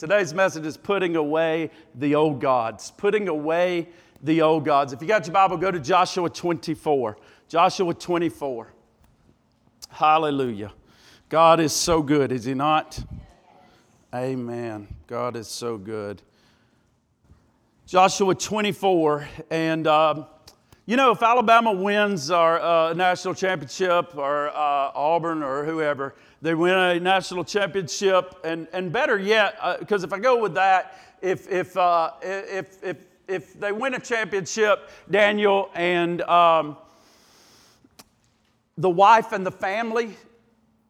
Today's message is putting away the old gods. Putting away the old gods. If you got your Bible, go to Joshua 24. Joshua 24. Hallelujah. God is so good, is He not? Amen. God is so good. Joshua 24, and um, you know, if Alabama wins our uh, national championship or uh, Auburn or whoever, they win a national championship, and, and better yet, because uh, if I go with that, if, if, uh, if, if, if they win a championship, Daniel and um, the wife and the family,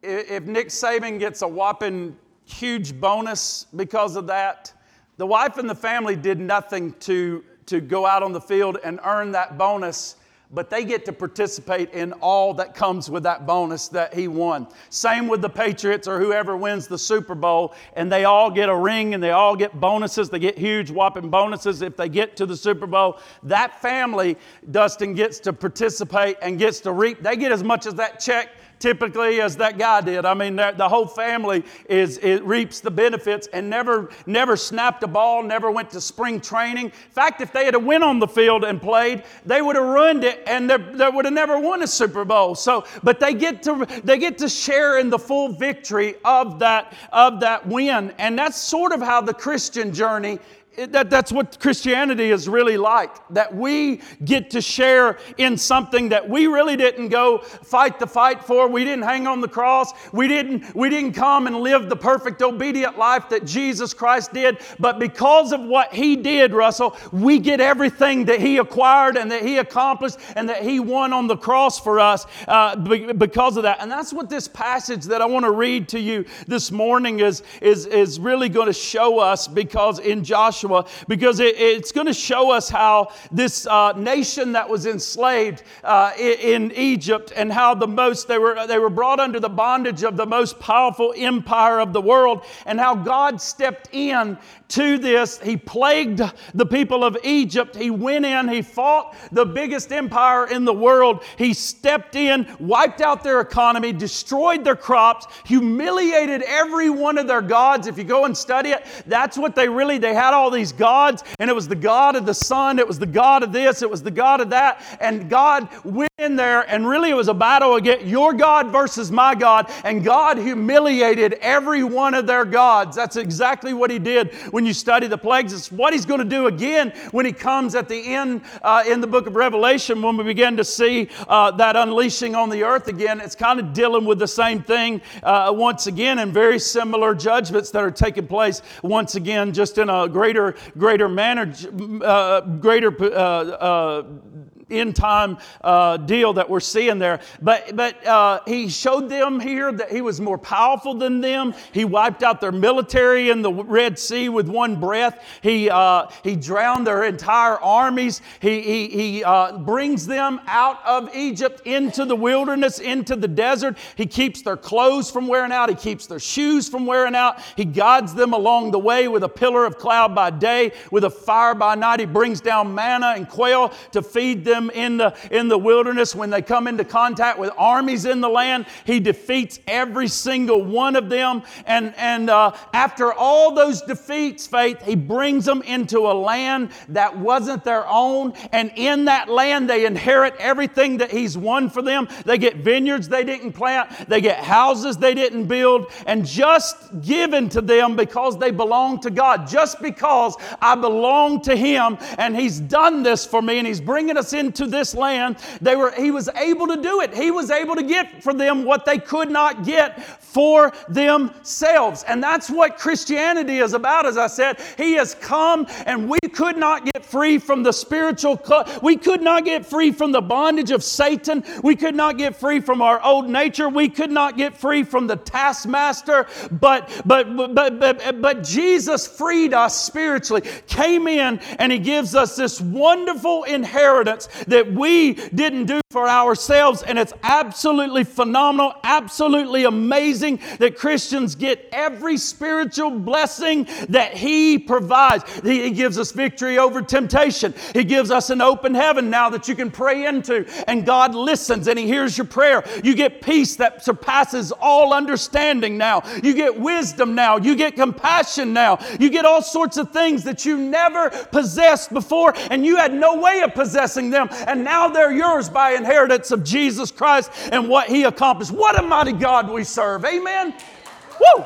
if Nick Saban gets a whopping huge bonus because of that, the wife and the family did nothing to to go out on the field and earn that bonus but they get to participate in all that comes with that bonus that he won. Same with the Patriots or whoever wins the Super Bowl, and they all get a ring and they all get bonuses. They get huge, whopping bonuses if they get to the Super Bowl. That family, Dustin, gets to participate and gets to reap. They get as much as that check typically as that guy did. I mean, the whole family is it reaps the benefits and never never snapped a ball, never went to spring training. In fact, if they had a went on the field and played, they would have ruined it and they, they would have never won a Super Bowl. So, but they get to they get to share in the full victory of that of that win, and that's sort of how the Christian journey that, that's what Christianity is really like. That we get to share in something that we really didn't go fight the fight for. We didn't hang on the cross. We didn't, we didn't come and live the perfect obedient life that Jesus Christ did. But because of what He did, Russell, we get everything that He acquired and that He accomplished and that He won on the cross for us uh, because of that. And that's what this passage that I want to read to you this morning is, is, is really going to show us because in Joshua, Joshua because it, it's going to show us how this uh, nation that was enslaved uh, in, in Egypt and how the most they were, they were brought under the bondage of the most powerful empire of the world and how God stepped in to this. He plagued the people of Egypt. He went in, he fought the biggest empire in the world. He stepped in, wiped out their economy, destroyed their crops, humiliated every one of their gods. If you go and study it, that's what they really they had all these gods and it was the god of the sun, it was the god of this, it was the god of that, and God went in there and really it was a battle against your God versus my God, and God humiliated every one of their gods. That's exactly what he did when when you study the plagues. It's what he's going to do again when he comes at the end uh, in the book of Revelation when we begin to see uh, that unleashing on the earth again. It's kind of dealing with the same thing uh, once again and very similar judgments that are taking place once again, just in a greater, greater manner, uh, greater uh, uh, end time uh, deal that we're seeing there. But, but uh, he showed them here that he was more powerful than them. He wiped out their military in the Red Sea with one breath. He, uh, he drowned their entire armies. He, he, he uh, brings them out of Egypt into the wilderness, into the desert. He keeps their clothes from wearing out. He keeps their shoes from wearing out. He guides them along the way with a pillar of cloud by day, with a fire by night. He brings down manna and quail to feed them them in the, in the wilderness, when they come into contact with armies in the land, he defeats every single one of them. And, and uh, after all those defeats, faith, he brings them into a land that wasn't their own. And in that land, they inherit everything that he's won for them. They get vineyards they didn't plant, they get houses they didn't build, and just given to them because they belong to God. Just because I belong to him and he's done this for me and he's bringing us in into this land, they were, he was able to do it. He was able to get for them what they could not get for themselves. And that's what Christianity is about, as I said. He has come and we could not get free from the spiritual, we could not get free from the bondage of Satan. We could not get free from our old nature. We could not get free from the taskmaster. But, but, but, but, but Jesus freed us spiritually, came in, and He gives us this wonderful inheritance that we didn't do for ourselves. And it's absolutely phenomenal, absolutely amazing that Christians get every spiritual blessing that He provides. He gives us victory over temptation, He gives us an open heaven now that you can pray into, and God listens and He hears your prayer. You get peace that surpasses all understanding now. You get wisdom now. You get compassion now. You get all sorts of things that you never possessed before, and you had no way of possessing them. And now they're yours by inheritance of Jesus Christ and what He accomplished. What a mighty God we serve. Amen. Woo!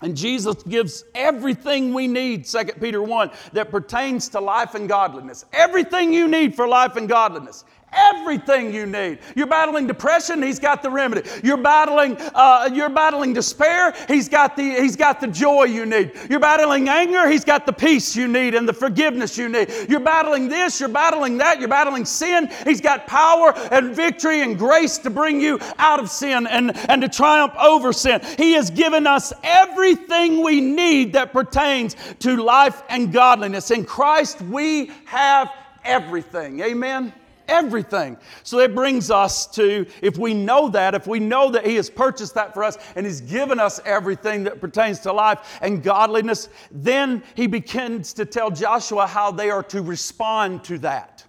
And Jesus gives everything we need, 2 Peter 1, that pertains to life and godliness. Everything you need for life and godliness everything you need. You're battling depression, he's got the remedy. You're battling, uh, you're battling despair, he's got, the, he's got the joy you need. You're battling anger, he's got the peace you need and the forgiveness you need. You're battling this, you're battling that, you're battling sin, he's got power and victory and grace to bring you out of sin and, and to triumph over sin. He has given us everything we need that pertains to life and godliness. In Christ, we have everything. Amen everything. So it brings us to, if we know that, if we know that He has purchased that for us and He's given us everything that pertains to life and godliness, then He begins to tell Joshua how they are to respond to that.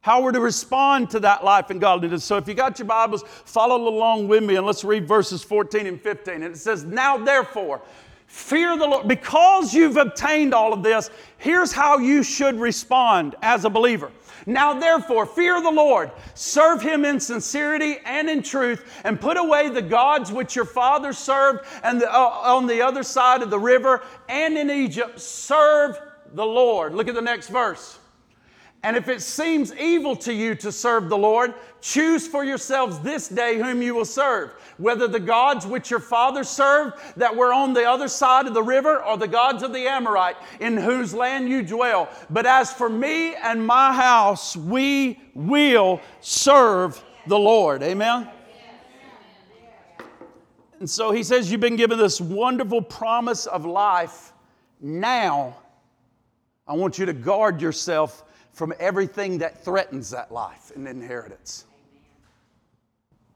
How we're to respond to that life and godliness. So if you got your Bibles, follow along with me and let's read verses 14 and 15. And it says, Now therefore, Fear the Lord. Because you've obtained all of this, here's how you should respond as a believer. Now, therefore, fear the Lord, serve him in sincerity and in truth, and put away the gods which your fathers served and the, uh, on the other side of the river and in Egypt. Serve the Lord. Look at the next verse. And if it seems evil to you to serve the Lord, choose for yourselves this day whom you will serve, whether the gods which your father served that were on the other side of the river, or the gods of the Amorite in whose land you dwell. But as for me and my house, we will serve the Lord. Amen. And so he says, You've been given this wonderful promise of life. Now, I want you to guard yourself from everything that threatens that life and inheritance.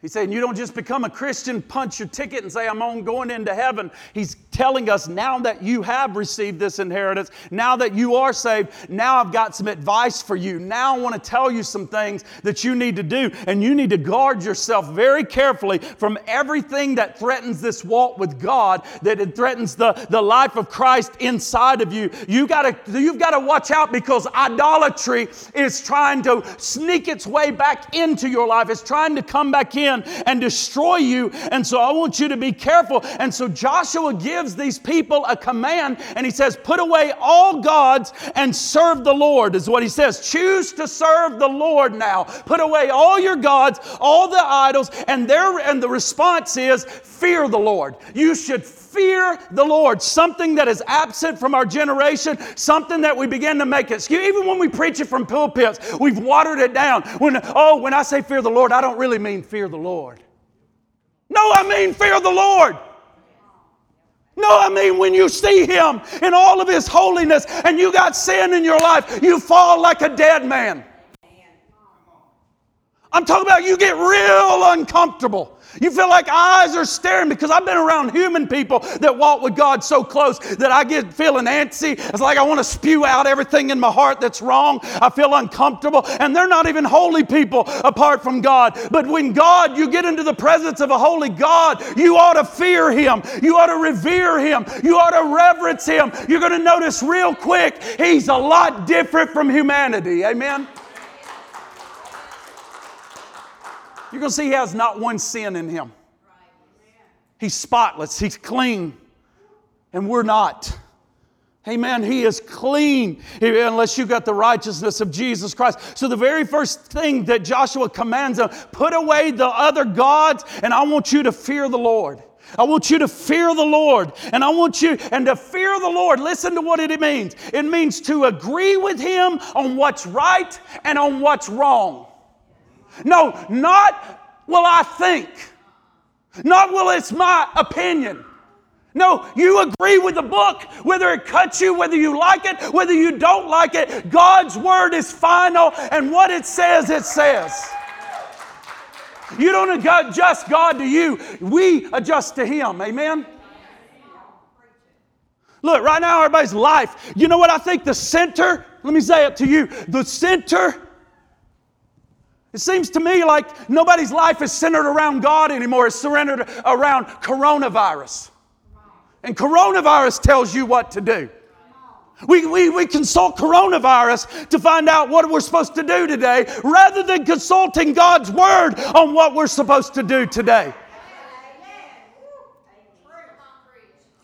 He's saying you don't just become a Christian, punch your ticket, and say, I'm on going into heaven. He's telling us now that you have received this inheritance, now that you are saved, now I've got some advice for you. Now I want to tell you some things that you need to do. And you need to guard yourself very carefully from everything that threatens this walk with God, that it threatens the, the life of Christ inside of you. You gotta, you've got to watch out because idolatry is trying to sneak its way back into your life. It's trying to come back in in and destroy you. And so I want you to be careful. And so Joshua gives these people a command and he says, Put away all gods and serve the Lord, is what he says. Choose to serve the Lord now. Put away all your gods, all the idols, and there and the response is fear the Lord. You should fear the Lord, something that is absent from our generation, something that we begin to make it. Even when we preach it from pulpits, we've watered it down. When, oh, when I say fear the Lord, I don't really mean fear the Lord. No, I mean fear the Lord. No, I mean when you see Him in all of His holiness and you got sin in your life, you fall like a dead man. I'm talking about you get real uncomfortable. You feel like eyes are staring because I've been around human people that walk with God so close that I get feeling antsy. It's like I want to spew out everything in my heart that's wrong. I feel uncomfortable. And they're not even holy people apart from God. But when God, you get into the presence of a holy God, you ought to fear Him. You ought to revere Him. You ought to reverence Him. You're going to notice real quick, He's a lot different from humanity. Amen? You're going to see he has not one sin in him. He's spotless, he's clean, and we're not. Amen. He is clean unless you got the righteousness of Jesus Christ. So, the very first thing that Joshua commands them put away the other gods, and I want you to fear the Lord. I want you to fear the Lord. And I want you, and to fear the Lord, listen to what it means. It means to agree with Him on what's right and on what's wrong. No, not will I think. Not will it's my opinion. No, you agree with the book, whether it cuts you, whether you like it, whether you don't like it. God's word is final, and what it says, it says. You don't adjust God to you, we adjust to Him. Amen? Look, right now, everybody's life, you know what I think the center, let me say it to you, the center it seems to me like nobody's life is centered around God anymore. It's centered around coronavirus. And coronavirus tells you what to do. We, we, we consult coronavirus to find out what we're supposed to do today rather than consulting God's word on what we're supposed to do today.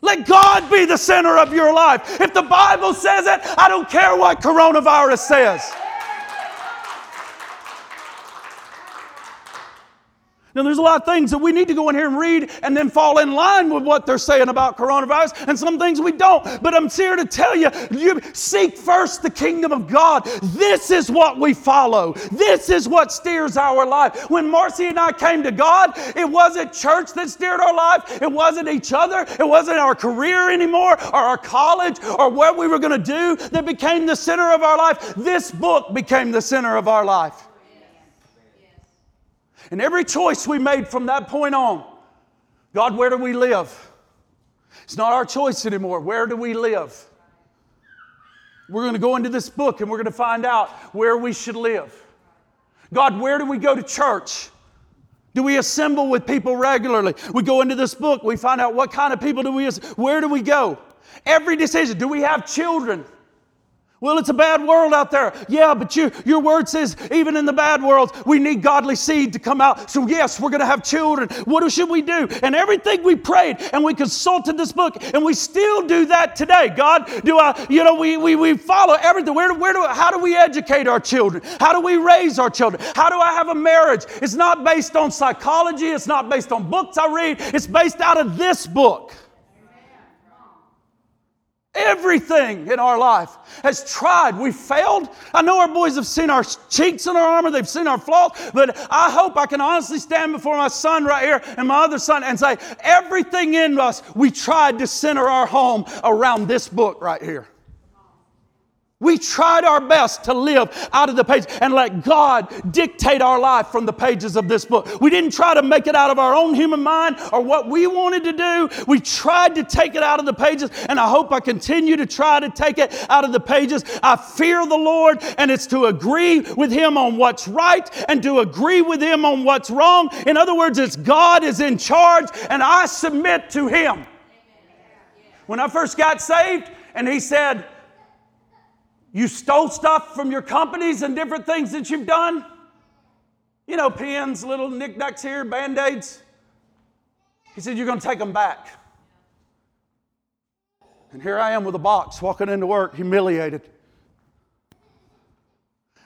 Let God be the center of your life. If the Bible says it, I don't care what coronavirus says. Now, there's a lot of things that we need to go in here and read and then fall in line with what they're saying about coronavirus, and some things we don't. But I'm here to tell you, you seek first the kingdom of God. This is what we follow. This is what steers our life. When Marcy and I came to God, it wasn't church that steered our life. It wasn't each other. It wasn't our career anymore or our college or what we were going to do that became the center of our life. This book became the center of our life. And every choice we made from that point on, God, where do we live? It's not our choice anymore. Where do we live? We're going to go into this book and we're going to find out where we should live. God, where do we go to church? Do we assemble with people regularly? We go into this book, we find out what kind of people do we, where do we go? Every decision, do we have children? Well, it's a bad world out there. Yeah, but you, your word says even in the bad world, we need godly seed to come out. So, yes, we're going to have children. What should we do? And everything we prayed and we consulted this book, and we still do that today. God, do I, you know, we, we, we follow everything. Where, where do, how do we educate our children? How do we raise our children? How do I have a marriage? It's not based on psychology, it's not based on books I read, it's based out of this book. Everything in our life has tried. We failed. I know our boys have seen our cheeks and our armor, they've seen our flaws, but I hope I can honestly stand before my son right here and my other son and say, everything in us, we tried to center our home around this book right here. We tried our best to live out of the page and let God dictate our life from the pages of this book. We didn't try to make it out of our own human mind or what we wanted to do. We tried to take it out of the pages, and I hope I continue to try to take it out of the pages. I fear the Lord, and it's to agree with Him on what's right and to agree with Him on what's wrong. In other words, it's God is in charge, and I submit to Him. When I first got saved, and He said, you stole stuff from your companies and different things that you've done. You know, pins, little knickknacks here, band aids. He said, You're going to take them back. And here I am with a box walking into work, humiliated.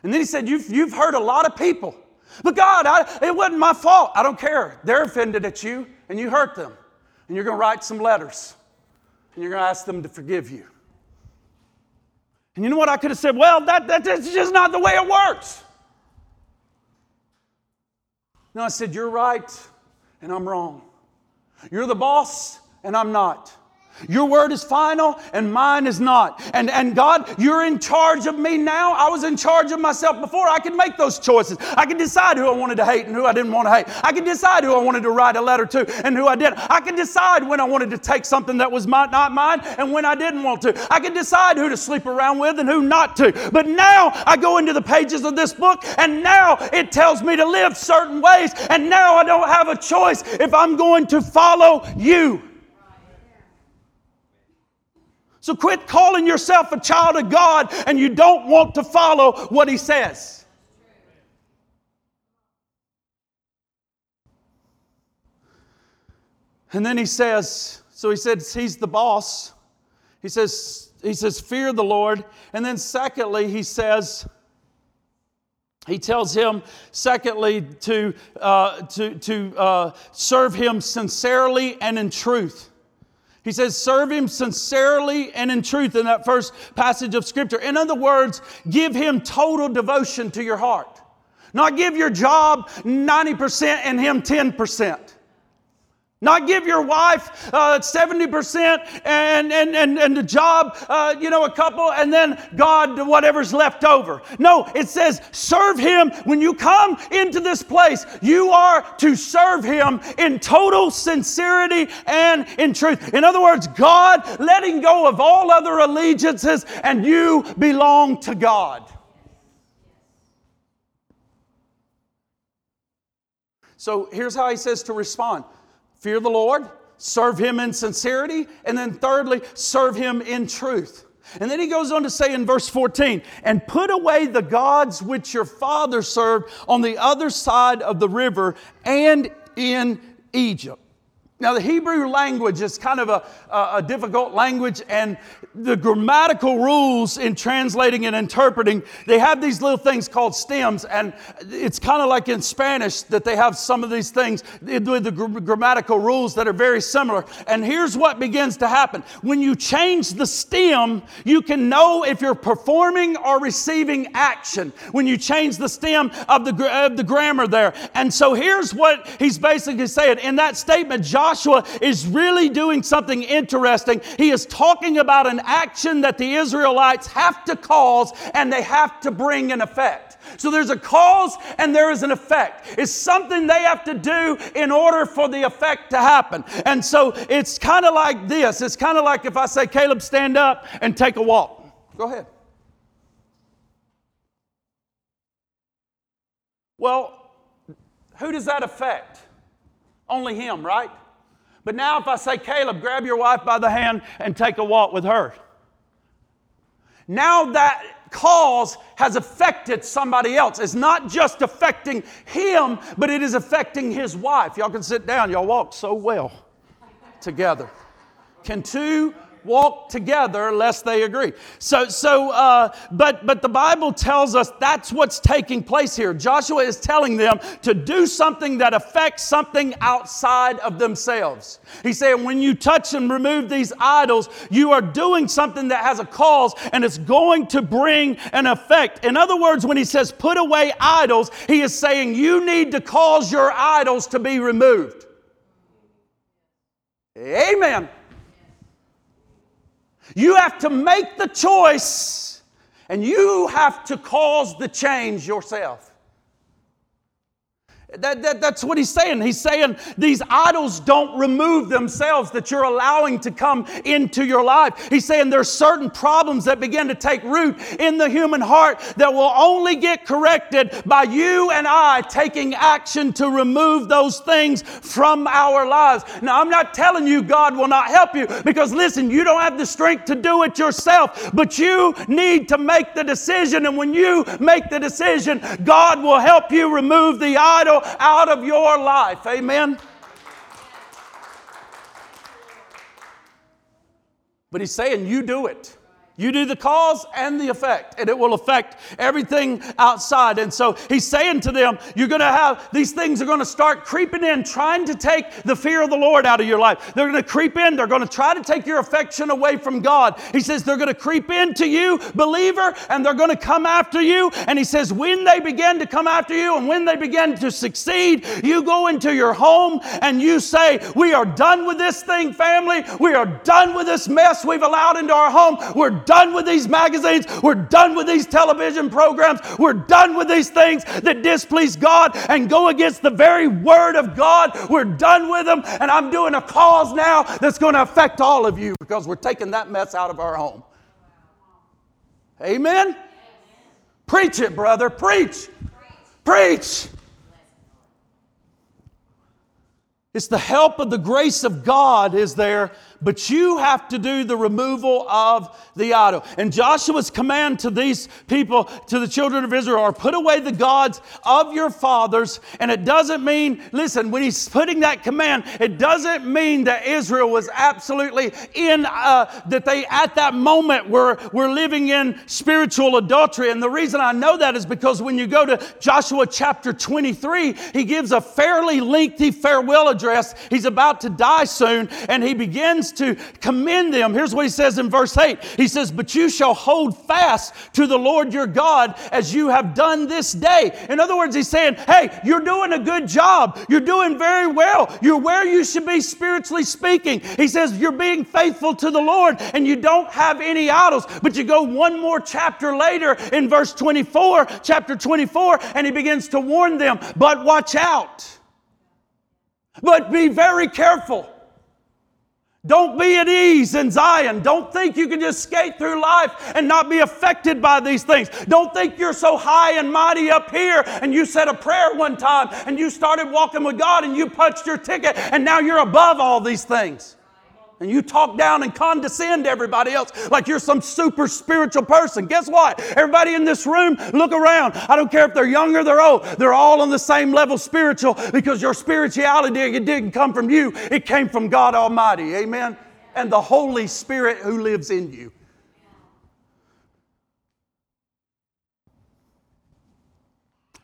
And then he said, You've, you've hurt a lot of people. But God, I, it wasn't my fault. I don't care. They're offended at you, and you hurt them. And you're going to write some letters, and you're going to ask them to forgive you. And you know what I could have said? Well, that, that, that's just not the way it works. No, I said, You're right, and I'm wrong. You're the boss, and I'm not. Your word is final and mine is not. And, and God, you're in charge of me now. I was in charge of myself before. I could make those choices. I could decide who I wanted to hate and who I didn't want to hate. I could decide who I wanted to write a letter to and who I didn't. I could decide when I wanted to take something that was my, not mine and when I didn't want to. I could decide who to sleep around with and who not to. But now I go into the pages of this book and now it tells me to live certain ways. And now I don't have a choice if I'm going to follow you. So quit calling yourself a child of God and you don't want to follow what He says. And then he says, so he says he's the boss. He says, he says, fear the Lord. And then secondly, he says, he tells him, secondly, to, uh, to, to uh, serve him sincerely and in truth. He says, serve him sincerely and in truth in that first passage of scripture. In other words, give him total devotion to your heart. Not give your job 90% and him 10%. Not give your wife uh, 70% and, and, and, and the job, uh, you know, a couple, and then God, whatever's left over. No, it says serve Him. When you come into this place, you are to serve Him in total sincerity and in truth. In other words, God letting go of all other allegiances, and you belong to God. So here's how He says to respond fear the Lord, serve Him in sincerity, and then thirdly, serve Him in truth. And then he goes on to say in verse 14, and put away the gods which your father served on the other side of the river and in Egypt. Now, the Hebrew language is kind of a, a, difficult language, and the grammatical rules in translating and interpreting, they have these little things called stems, and it's kind of like in Spanish that they have some of these things with the grammatical rules that are very similar. And here's what begins to happen when you change the stem, you can know if you're performing or receiving action when you change the stem of the, of the grammar there. And so here's what he's basically saying in that statement, John Joshua is really doing something interesting. He is talking about an action that the Israelites have to cause and they have to bring an effect. So there's a cause and there is an effect. It's something they have to do in order for the effect to happen. And so it's kind of like this it's kind of like if I say, Caleb, stand up and take a walk. Go ahead. Well, who does that affect? Only him, right? But now, if I say, Caleb, grab your wife by the hand and take a walk with her, now that cause has affected somebody else. It's not just affecting him, but it is affecting his wife. Y'all can sit down, y'all walk so well together. Can two walk together lest they agree. So, so uh, but, but the Bible tells us that's what's taking place here. Joshua is telling them to do something that affects something outside of themselves. He's saying when you touch and remove these idols, you are doing something that has a cause and it's going to bring an effect. In other words, when he says put away idols, he is saying you need to cause your idols to be removed. Amen. You have to make the choice and you have to cause the change yourself. That, that, that's what he's saying. He's saying these idols don't remove themselves that you're allowing to come into your life. He's saying there's certain problems that begin to take root in the human heart that will only get corrected by you and I taking action to remove those things from our lives. Now, I'm not telling you God will not help you because listen, you don't have the strength to do it yourself, but you need to make the decision. And when you make the decision, God will help you remove the idol out of your life. Amen. But he's saying, You do it. You do the cause and the effect, and it will affect everything outside. And so he's saying to them, You're going to have these things are going to start creeping in, trying to take the fear of the Lord out of your life. They're going to creep in, they're going to try to take your affection away from God. He says, They're going to creep into you, believer, and they're going to come after you. And he says, When they begin to come after you and when they begin to succeed, you go into your home and you say, We are done with this thing, family. We are done with this mess we've allowed into our home. We're done with these magazines. We're done with these television programs. We're done with these things that displease God and go against the very Word of God. We're done with them. And I'm doing a cause now that's going to affect all of you because we're taking that mess out of our home. Amen? Preach it, brother. Preach. Preach. It's the help of the grace of God is there but you have to do the removal of the idol. And Joshua's command to these people, to the children of Israel, are put away the gods of your fathers. And it doesn't mean, listen, when he's putting that command, it doesn't mean that Israel was absolutely in, uh, that they at that moment were, were living in spiritual adultery. And the reason I know that is because when you go to Joshua chapter 23, he gives a fairly lengthy farewell address. He's about to die soon, and he begins to commend them. Here's what he says in verse 8 He says, But you shall hold fast to the Lord your God as you have done this day. In other words, he's saying, Hey, you're doing a good job. You're doing very well. You're where you should be spiritually speaking. He says, You're being faithful to the Lord and you don't have any idols. But you go one more chapter later in verse 24, chapter 24, and he begins to warn them, But watch out. But be very careful. Don't be at ease in Zion. Don't think you can just skate through life and not be affected by these things. Don't think you're so high and mighty up here and you said a prayer one time and you started walking with God and you punched your ticket and now you're above all these things and you talk down and condescend to everybody else like you're some super spiritual person. Guess what? Everybody in this room, look around. I don't care if they're young or they're old, they're all on the same level spiritual because your spirituality it didn't come from you, it came from God Almighty. Amen? And the Holy Spirit who lives in you.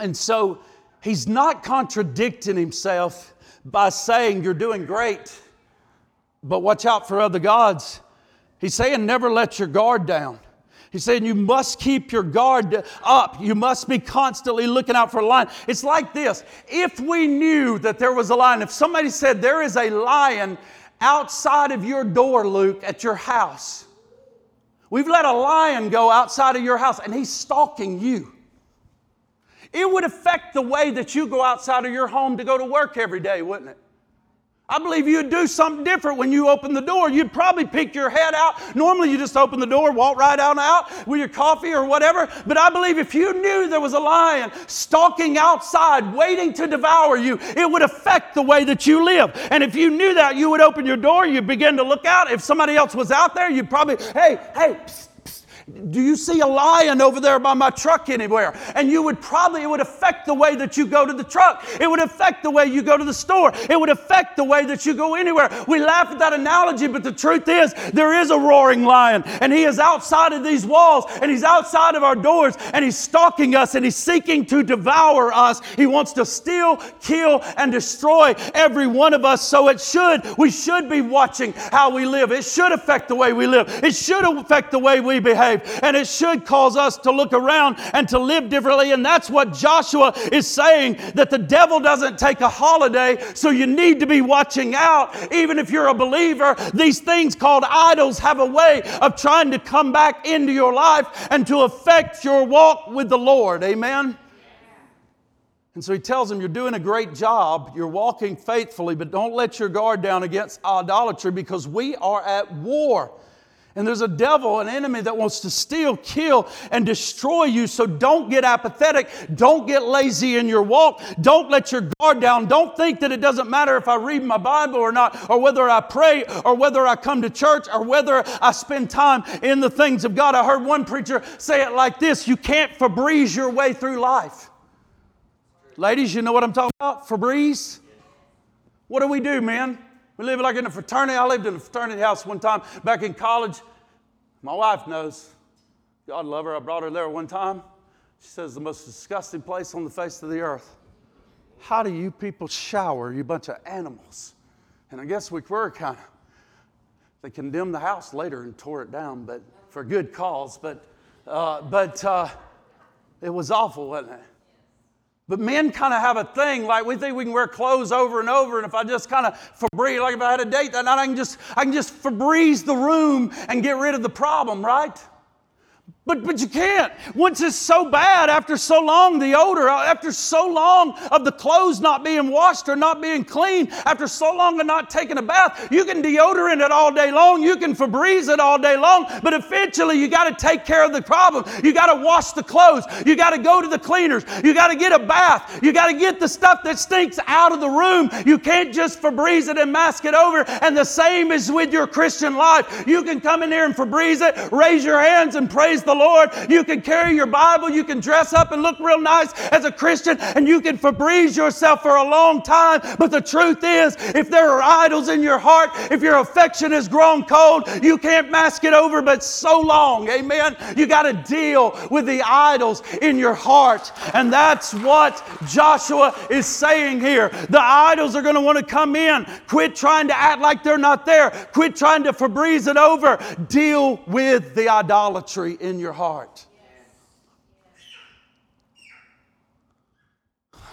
And so he's not contradicting himself by saying you're doing great but watch out for other gods. He's saying, never let your guard down. He's saying you must keep your guard up. You must be constantly looking out for a lion. It's like this if we knew that there was a lion, if somebody said there is a lion outside of your door, Luke, at your house, we've let a lion go outside of your house and he's stalking you. It would affect the way that you go outside of your home to go to work every day, wouldn't it? I believe you'd do something different when you open the door. You'd probably peek your head out. Normally, you just open the door, walk right on out with your coffee or whatever. But I believe if you knew there was a lion stalking outside, waiting to devour you, it would affect the way that you live. And if you knew that, you would open your door, you'd begin to look out. If somebody else was out there, you'd probably, hey, hey, psst, do you see a lion over there by my truck anywhere? And you would probably, it would affect the way that you go to the truck. It would affect the way you go to the store. It would affect the way that you go anywhere. We laugh at that analogy, but the truth is, there is a roaring lion, and he is outside of these walls, and he's outside of our doors, and he's stalking us, and he's seeking to devour us. He wants to steal, kill, and destroy every one of us. So it should, we should be watching how we live. It should affect the way we live, it should affect the way we behave life. And it should cause us to look around and to live differently. And that's what Joshua is saying that the devil doesn't take a holiday. So you need to be watching out. Even if you're a believer, these things called idols have a way of trying to come back into your life and to affect your walk with the Lord. Amen. And so he tells him, You're doing a great job. You're walking faithfully, but don't let your guard down against idolatry because we are at war. And there's a devil, an enemy that wants to steal, kill, and destroy you. So don't get apathetic. Don't get lazy in your walk. Don't let your guard down. Don't think that it doesn't matter if I read my Bible or not, or whether I pray, or whether I come to church, or whether I spend time in the things of God. I heard one preacher say it like this You can't Febreze your way through life. Ladies, you know what I'm talking about? Febreze? What do we do, man? We lived like in a fraternity. I lived in a fraternity house one time back in college. My wife knows. God love her. I brought her there one time. She says, the most disgusting place on the face of the earth. How do you people shower, you bunch of animals? And I guess we were kind of, they condemned the house later and tore it down, but for good cause. But, uh, but uh, it was awful, wasn't it? But men kind of have a thing like we think we can wear clothes over and over, and if I just kind of Febreze, like if I had a date that night, I can just I can just Febreze the room and get rid of the problem, right? But, but you can't. Once it's so bad, after so long, the odor, after so long of the clothes not being washed or not being clean, after so long of not taking a bath, you can deodorant it all day long, you can Febreze it all day long, but eventually you got to take care of the problem. You got to wash the clothes. You got to go to the cleaners. You got to get a bath. You got to get the stuff that stinks out of the room. You can't just Febreze it and mask it over. And the same is with your Christian life. You can come in here and Febreze it, raise your hands and praise the Lord. You can carry your Bible, you can dress up and look real nice as a Christian, and you can Febreze yourself for a long time. But the truth is, if there are idols in your heart, if your affection has grown cold, you can't mask it over but so long. Amen. You got to deal with the idols in your heart. And that's what Joshua is saying here. The idols are going to want to come in. Quit trying to act like they're not there. Quit trying to Febreze it over. Deal with the idolatry in your heart.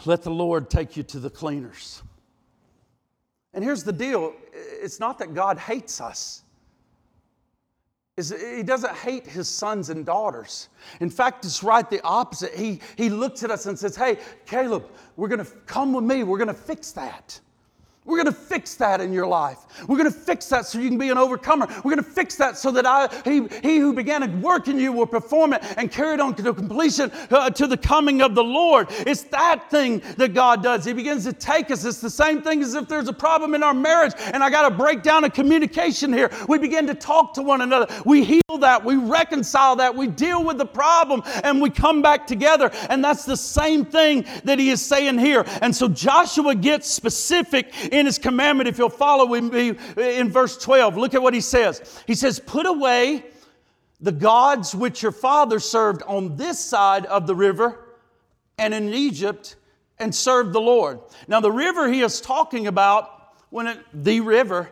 Let the Lord take you to the cleaners. And here's the deal it's not that God hates us. he doesn't hate his sons and daughters. In fact, it's right the opposite. He, he looks at us and says, Hey, Caleb, we're going to come with me. We're going to fix that. We're going to fix that in your life. We're going to fix that so you can be an overcomer. We're going to fix that so that I, he, he who began a work in you will perform it and carry it on to completion uh, to the coming of the Lord. It's that thing that God does. He begins to take us. It's the same thing as if there's a problem in our marriage and I got to break down a communication here. We begin to talk to one another. We heal that. We reconcile that. We deal with the problem and we come back together. And that's the same thing that he is saying here. And so Joshua gets specific in his commandment, if you'll follow me in verse 12, look at what he says. He says, Put away the gods which your father served on this side of the river and in Egypt and serve the Lord. Now, the river he is talking about, when it, the river,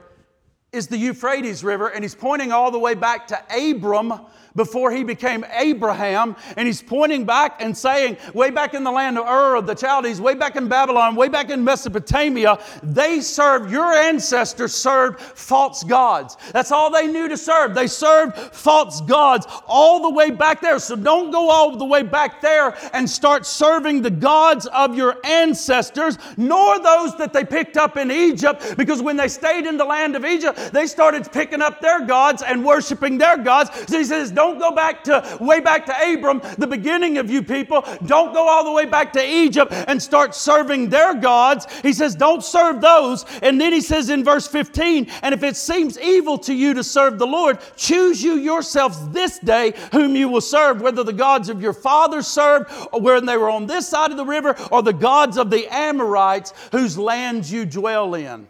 is the Euphrates River, and he's pointing all the way back to Abram before he became Abraham. And he's pointing back and saying, way back in the land of Ur of the Chaldees, way back in Babylon, way back in Mesopotamia, they served, your ancestors served false gods. That's all they knew to serve. They served false gods all the way back there. So don't go all the way back there and start serving the gods of your ancestors, nor those that they picked up in Egypt, because when they stayed in the land of Egypt, they started picking up their gods and worshiping their gods. So he says, don't go back to way back to Abram, the beginning of you people. Don't go all the way back to Egypt and start serving their gods. He says, don't serve those. And then he says in verse 15, and if it seems evil to you to serve the Lord, choose you yourselves this day whom you will serve, whether the gods of your fathers served when they were on this side of the river, or the gods of the Amorites whose lands you dwell in.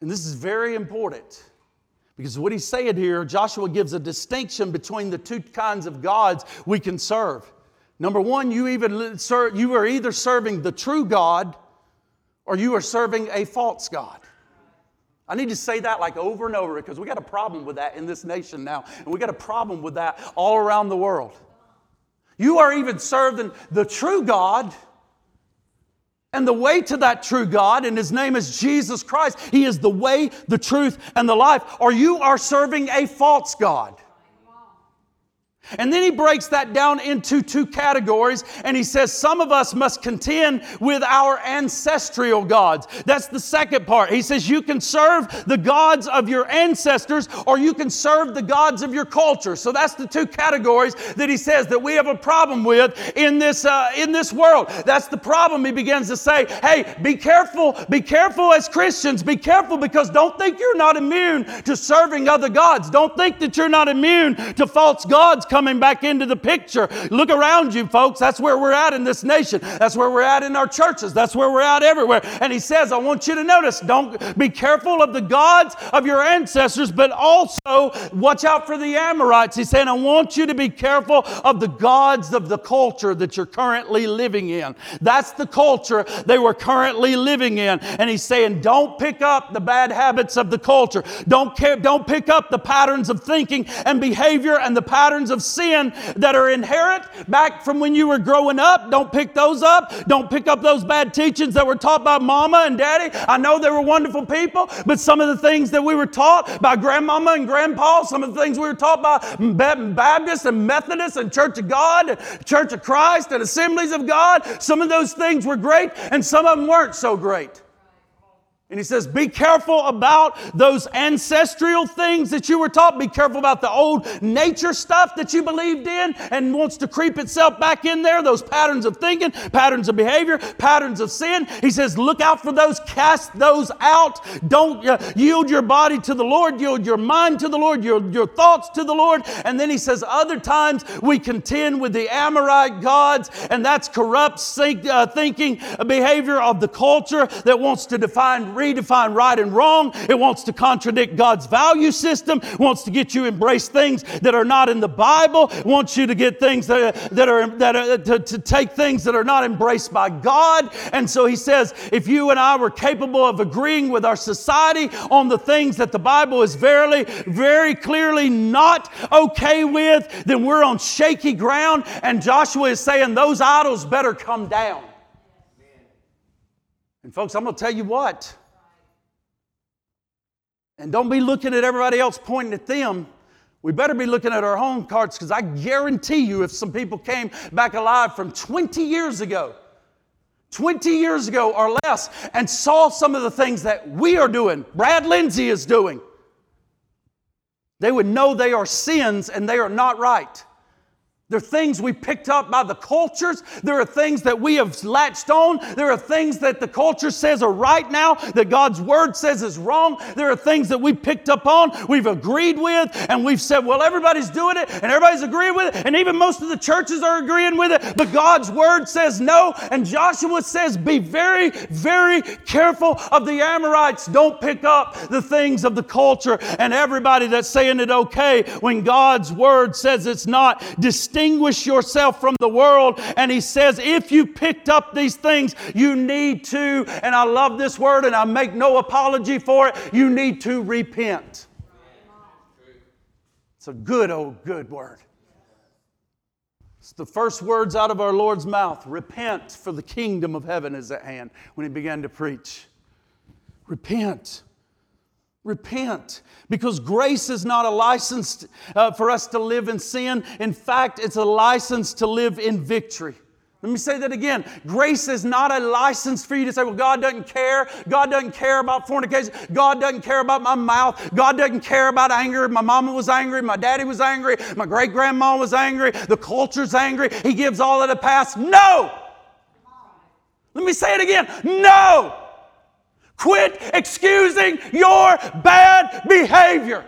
And this is very important. Because what he's saying here, Joshua gives a distinction between the two kinds of gods we can serve. Number one, you, even serve, you are either serving the true God or you are serving a false God. I need to say that like over and over because we got a problem with that in this nation now, and we got a problem with that all around the world. You are even serving the true God and the way to that true God, and His name is Jesus Christ. He is the way, the truth, and the life. Or you are serving a false God. And then he breaks that down into two categories, and he says some of us must contend with our ancestral gods. That's the second part. He says you can serve the gods of your ancestors, or you can serve the gods of your culture. So that's the two categories that he says that we have a problem with in this uh, in this world. That's the problem. He begins to say, "Hey, be careful, be careful as Christians. Be careful because don't think you're not immune to serving other gods. Don't think that you're not immune to false gods." Coming back into the picture. Look around you, folks. That's where we're at in this nation. That's where we're at in our churches. That's where we're at everywhere. And he says, I want you to notice, don't be careful of the gods of your ancestors, but also watch out for the Amorites. He's saying, I want you to be careful of the gods of the culture that you're currently living in. That's the culture they were currently living in. And he's saying, don't pick up the bad habits of the culture. Don't care, don't pick up the patterns of thinking and behavior and the patterns of sin that are inherent back from when you were growing up. Don't pick those up. Don't pick up those bad teachings that were taught by mama and daddy. I know they were wonderful people, but some of the things that we were taught by grandmama and grandpa, some of the things we were taught by Baptists and Methodists and Church of God, Church of Christ and Assemblies of God, some of those things were great and some of them weren't so great. And he says, Be careful about those ancestral things that you were taught. Be careful about the old nature stuff that you believed in and wants to creep itself back in there, those patterns of thinking, patterns of behavior, patterns of sin. He says, Look out for those, cast those out. Don't uh, yield your body to the Lord, yield your mind to the Lord, your, your thoughts to the Lord. And then he says, Other times we contend with the Amorite gods, and that's corrupt uh, thinking, behavior of the culture that wants to define redefine right and wrong. It wants to contradict God's value system, it wants to get you embrace things that are not in the Bible, it wants you to get things that, that are, that are to, to take things that are not embraced by God. And so he says, if you and I were capable of agreeing with our society on the things that the Bible is verily, very clearly not okay with, then we're on shaky ground. And Joshua is saying those idols better come down. And folks, I'm going to tell you what. And don't be looking at everybody else pointing at them. We better be looking at our own cards because I guarantee you, if some people came back alive from 20 years ago, 20 years ago or less, and saw some of the things that we are doing, Brad Lindsay is doing, they would know they are sins and they are not right. There are things we picked up by the cultures. There are things that we have latched on. There are things that the culture says are right now that God's word says is wrong. There are things that we picked up on, we've agreed with, and we've said, well, everybody's doing it and everybody's agreeing with it, and even most of the churches are agreeing with it, but God's word says no. And Joshua says, be very, very careful of the Amorites. Don't pick up the things of the culture and everybody that's saying it okay when God's word says it's not. Distinguish yourself from the world. And he says, if you picked up these things, you need to, and I love this word and I make no apology for it, you need to repent. It's a good, old, good word. It's the first words out of our Lord's mouth repent, for the kingdom of heaven is at hand, when he began to preach. Repent. Repent. Because grace is not a license uh, for us to live in sin. In fact, it's a license to live in victory. Let me say that again. Grace is not a license for you to say, well, God doesn't care. God doesn't care about fornication. God doesn't care about my mouth. God doesn't care about anger. My mama was angry. My daddy was angry. My great grandma was angry. The culture's angry. He gives all of the past. No! Let me say it again. No! Quit excusing your bad behavior.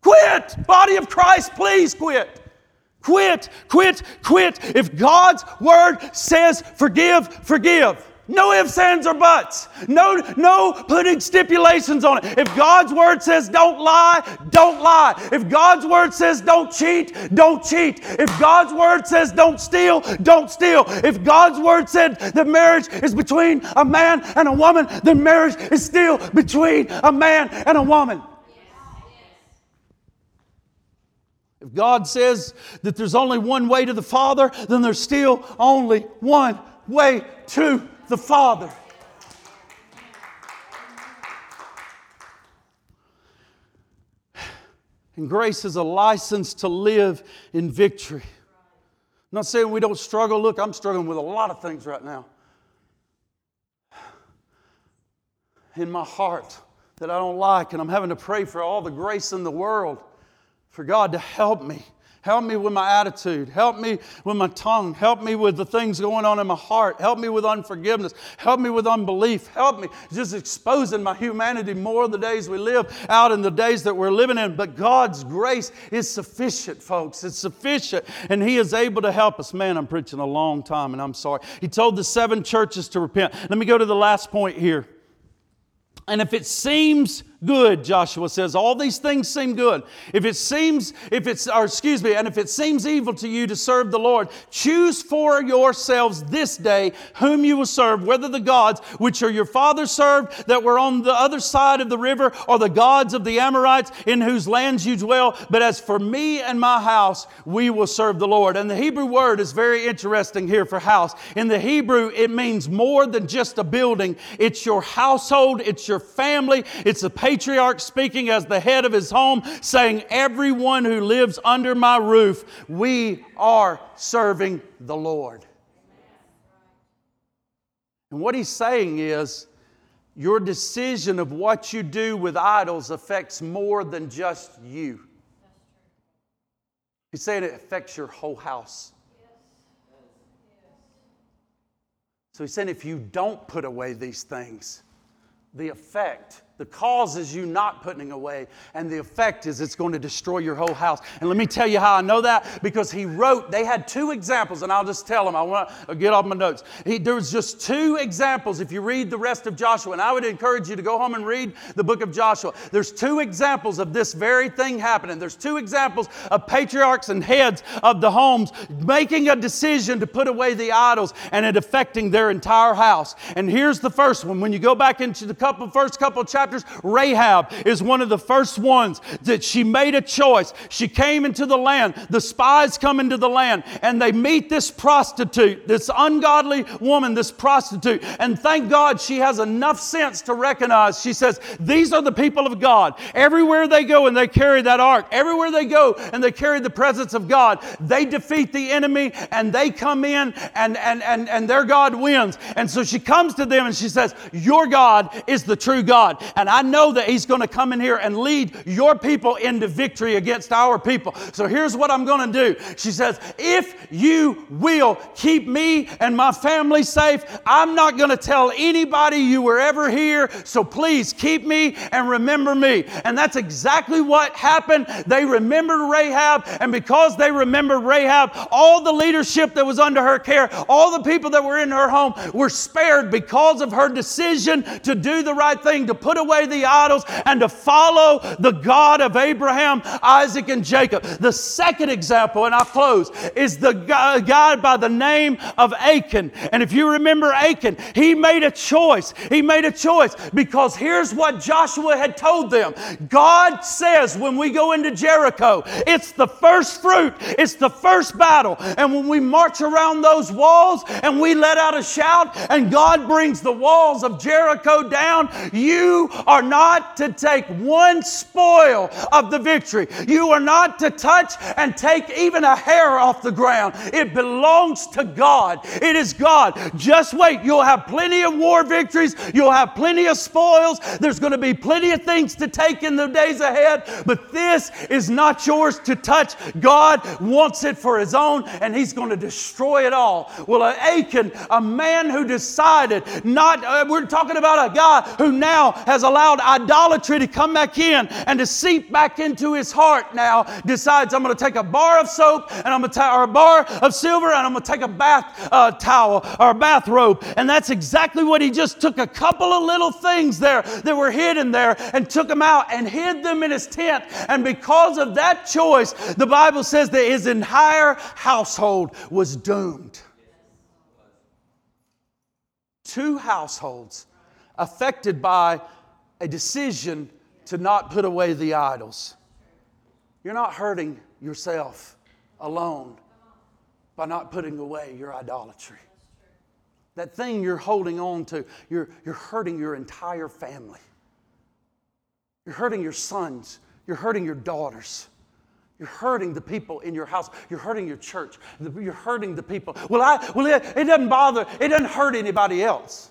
Quit. Body of Christ, please quit. Quit, quit, quit. If God's word says forgive, forgive. No ifs, ands, or buts. No, no putting stipulations on it. If God's word says don't lie, don't lie. If God's word says don't cheat, don't cheat. If God's word says don't steal, don't steal. If God's word said that marriage is between a man and a woman, then marriage is still between a man and a woman. If God says that there's only one way to the Father, then there's still only one way to the Father. And grace is a license to live in victory. I'm not saying we don't struggle. Look, I'm struggling with a lot of things right now. In my heart that I don't like, and I'm having to pray for all the grace in the world for God to help me Help me with my attitude. Help me with my tongue. Help me with the things going on in my heart. Help me with unforgiveness. Help me with unbelief. Help me just exposing my humanity more the days we live out in the days that we're living in. But God's grace is sufficient, folks. It's sufficient. And He is able to help us. Man, I'm preaching a long time and I'm sorry. He told the seven churches to repent. Let me go to the last point here. And if it seems good, Joshua says. All these things seem good. If it seems, if it's, or excuse me, and if it seems evil to you to serve the Lord, choose for yourselves this day whom you will serve, whether the gods which are your fathers served that were on the other side of the river, or the gods of the Amorites in whose lands you dwell. But as for me and my house, we will serve the Lord. And the Hebrew word is very interesting here for house. In the Hebrew, it means more than just a building. It's your household, it's your family, it's a patriarch speaking as the head of his home, saying, Everyone who lives under my roof, we are serving the Lord. And what he's saying is, your decision of what you do with idols affects more than just you. He's saying it affects your whole house. So he's saying if you don't put away these things, the effect the cause is you not putting away, and the effect is it's going to destroy your whole house. And let me tell you how I know that because he wrote, they had two examples, and I'll just tell them. I want to get off my notes. He, there was just two examples if you read the rest of Joshua, and I would encourage you to go home and read the book of Joshua. There's two examples of this very thing happening. There's two examples of patriarchs and heads of the homes making a decision to put away the idols and it affecting their entire house. And here's the first one. When you go back into the couple, first couple chapters, chapters, Rahab is one of the first ones that she made a choice. She came into the land. The spies come into the land and they meet this prostitute, this ungodly woman, this prostitute. And thank God she has enough sense to recognize. She says, These are the people of God. Everywhere they go and they carry that ark, everywhere they go and they carry the presence of God, they defeat the enemy and they come in and, and, and, and their God wins. And so she comes to them and she says, Your God is the true God. And I know that He's going to come in here and lead your people into victory against our people. So here's what I'm going to do. She says, If you will keep me and my family safe, I'm not going to tell anybody you were ever here. So please keep me and remember me. And that's exactly what happened. They remembered Rahab. And because they remembered Rahab, all the leadership that was under her care, all the people that were in her home were spared because of her decision to do the right thing, to put away away the idols and to follow the God of Abraham, Isaac, and Jacob. The second example, and I'll close, is the guy by the name of Achan. And if you remember Achan, he made a choice. He made a choice because here's what Joshua had told them God says when we go into Jericho, it's the first fruit, it's the first battle. And when we march around those walls and we let out a shout, and God brings the walls of Jericho down, you are not to take one spoil of the victory. You are not to touch and take even a hair off the ground. It belongs to God. It is God. Just wait. You'll have plenty of war victories. You'll have plenty of spoils. There's going to be plenty of things to take in the days ahead. But this is not yours to touch. God wants it for His own, and He's going to destroy it all. Well, Achan, a man who decided not, uh, we're talking about a guy who now has allowed idolatry to come back in and to seep back into his heart now, decides I'm going to take a bar of soap and I'm going to take or a bar of silver and I'm going to take a bath uh, towel or a bathrobe. And that's exactly what he just took a couple of little things there that were hidden there and took them out and hid them in his tent. And because of that choice, the Bible says that his entire household was doomed. Two households affected by a decision to not put away the idols. You're not hurting yourself alone by not putting away your idolatry. That thing you're holding on to, you're, you're hurting your entire family. You're hurting your sons. You're hurting your daughters. You're hurting the people in your house. You're hurting your church. You're hurting the people. Well, I, well it, it doesn't bother, it doesn't hurt anybody else.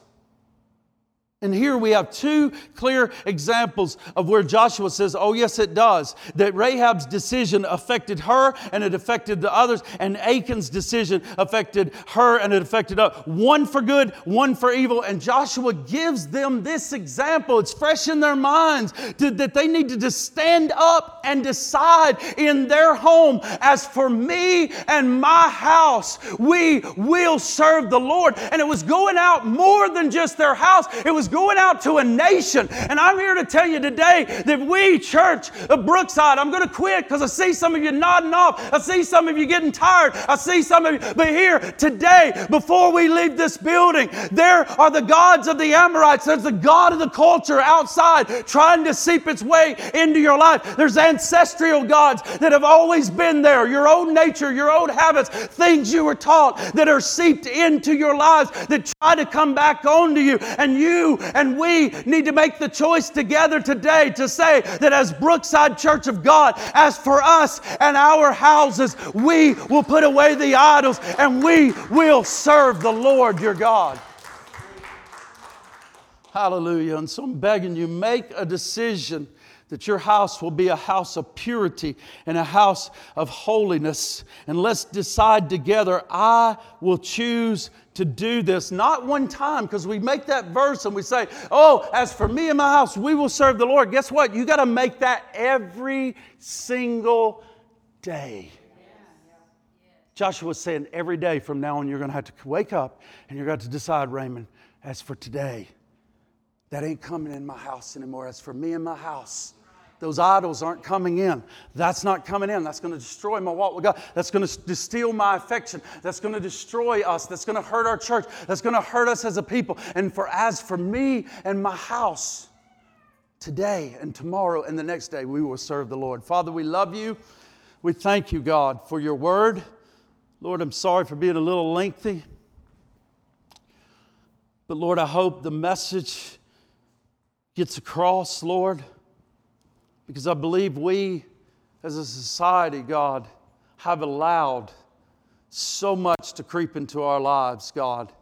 And here we have two clear examples of where Joshua says, Oh, yes, it does. That Rahab's decision affected her and it affected the others, and Achan's decision affected her and it affected us. One for good, one for evil. And Joshua gives them this example. It's fresh in their minds to, that they need to just stand up and decide in their home, as for me and my house, we will serve the Lord. And it was going out more than just their house, it was going out to a nation. And I'm here to tell you today that we, church of Brookside, I'm going to quit because I see some of you nodding off. I see some of you getting tired. I see some of you. But here, today, before we leave this building, there are the gods of the Amorites. There's the God of the culture outside trying to seep its way into your life. There's ancestral gods that have always been there, your own nature, your own habits, things you were taught that are seeped into your lives that try to come back onto you. And and we need to make the choice together today to say that as Brookside Church of God, as for us and our houses, we will put away the idols and we will serve the Lord your God. Hallelujah. And so I'm begging you, make a decision that your house will be a house of purity and a house of holiness. And let's decide together, I will choose to do this. Not one time, because we make that verse and we say, Oh, as for me and my house, we will serve the Lord. Guess what? You got to make that every single day. Joshua was saying, Every day from now on, you're going to have to wake up and you're going to decide, Raymond, as for today, that ain't coming in my house anymore. As for me and my house, those idols aren't coming in. That's not coming in. That's going to destroy my walk with God. That's going to steal my affection. That's going to destroy us. That's going to hurt our church. That's going to hurt us as a people. And for as for me and my house, today and tomorrow and the next day, we will serve the Lord. Father, we love you. We thank you, God, for your word. Lord, I'm sorry for being a little lengthy. But Lord, I hope the message gets across, Lord. Because I believe we, as a society, God, have allowed so much to creep into our lives, God.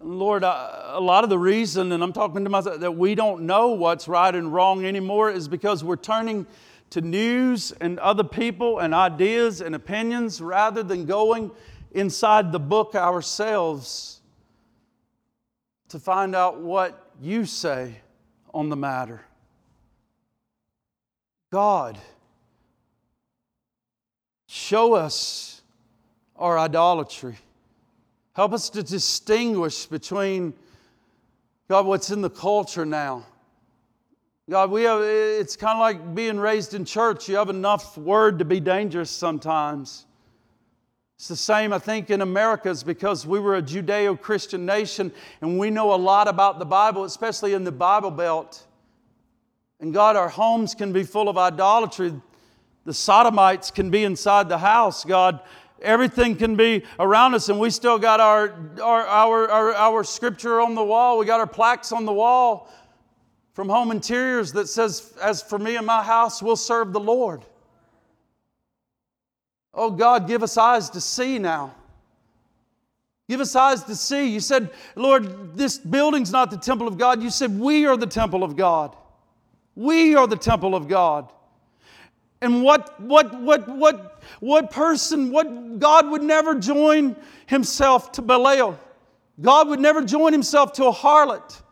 Lord, a lot of the reason, and I'm talking to myself, that we don't know what's right and wrong anymore is because we're turning to news and other people and ideas and opinions rather than going inside the book ourselves to find out what you say on the matter. God, show us our idolatry. Help us to distinguish between, God, what's in the culture now. God, we have, it's kind of like being raised in church. You have enough word to be dangerous sometimes. It's the same, I think, in Americas because we were a Judeo Christian nation and we know a lot about the Bible, especially in the Bible Belt. And God, our homes can be full of idolatry. The sodomites can be inside the house, God. Everything can be around us, and we still got our, our, our, our, our scripture on the wall. We got our plaques on the wall from Home Interiors that says, As for me and my house, we'll serve the Lord. Oh God, give us eyes to see now. Give us eyes to see. You said, Lord, this building's not the temple of God. You said, We are the temple of God. We are the temple of God. And what, what, what, what, what person, what God would never join himself to Belial. God would never join himself to a harlot.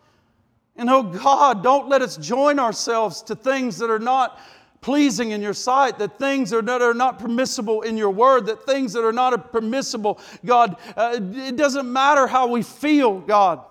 And oh God, don't let us join ourselves to things that are not pleasing in your sight, that things that are not permissible in your word, that things that are not permissible, God, uh, it doesn't matter how we feel, God.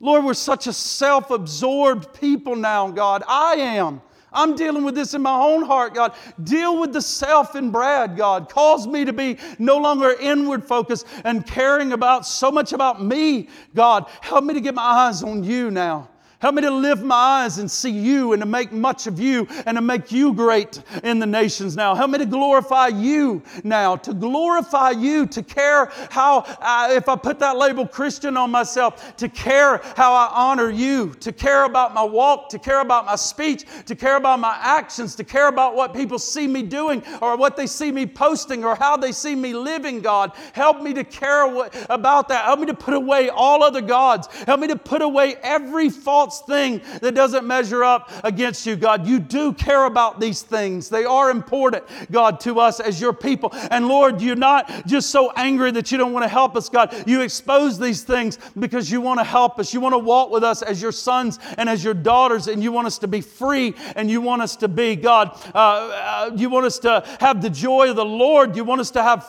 Lord, we're such a self absorbed people now, God. I am. I'm dealing with this in my own heart, God. Deal with the self in Brad, God. Cause me to be no longer inward focused and caring about so much about me, God. Help me to get my eyes on you now. Help me to lift my eyes and see you and to make much of you and to make you great in the nations now. Help me to glorify you now, to glorify you, to care how, I, if I put that label Christian on myself, to care how I honor you, to care about my walk, to care about my speech, to care about my actions, to care about what people see me doing or what they see me posting or how they see me living, God. Help me to care about that. Help me to put away all other gods. Help me to put away every false false thing that doesn't measure up against you, God. You do care about these things. They are important, God, to us as your people. And Lord, you're not just so angry that you don't want to help us, God. You expose these things because you want to help us. You want to walk with us as your sons and as your daughters, and you want us to be free and you want us to be, God, uh, uh, you want us to have the joy of the Lord. You want us to have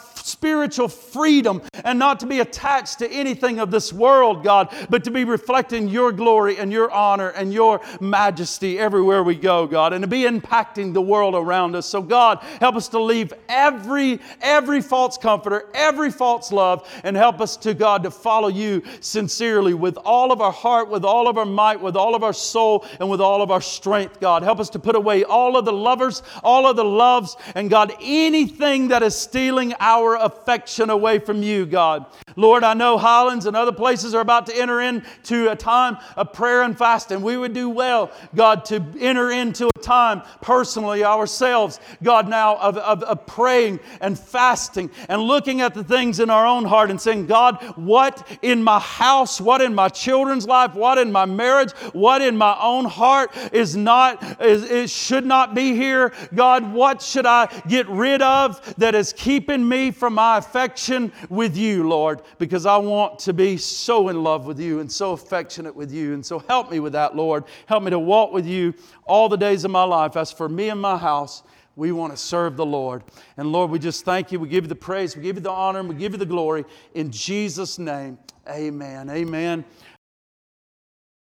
spiritual freedom and not to be attached to anything of this world, God, but to be reflecting your glory and your honor and your majesty everywhere we go, God, and to be impacting the world around us. So, God, help us to leave every, every false comforter, every false love, and help us to, God, to follow you sincerely with all of our heart, with all of our might, with all of our soul, and with all of our strength, God. Help us to put away all of the lovers, all of the loves, and God, anything that is stealing our affection away from you, God. Lord, I know Highlands and other places are about to enter into a time of prayer and fasting. We would do well, God, to enter into a time personally ourselves, God, now of, of, of praying and fasting and looking at the things in our own heart and saying, God, what in my house, what in my children's life, what in my marriage, what in my own heart is not, is, it should not be here. God, what should I get rid of that is keeping me from my affection with you, Lord? Because I want to be so in love with you and so affectionate with you. And so help me with that, Lord. Help me to walk with you all the days of my life. As for me and my house, we want to serve the Lord. And Lord, we just thank you. We give you the praise, we give you the honor, and we give you the glory. In Jesus' name, amen. Amen.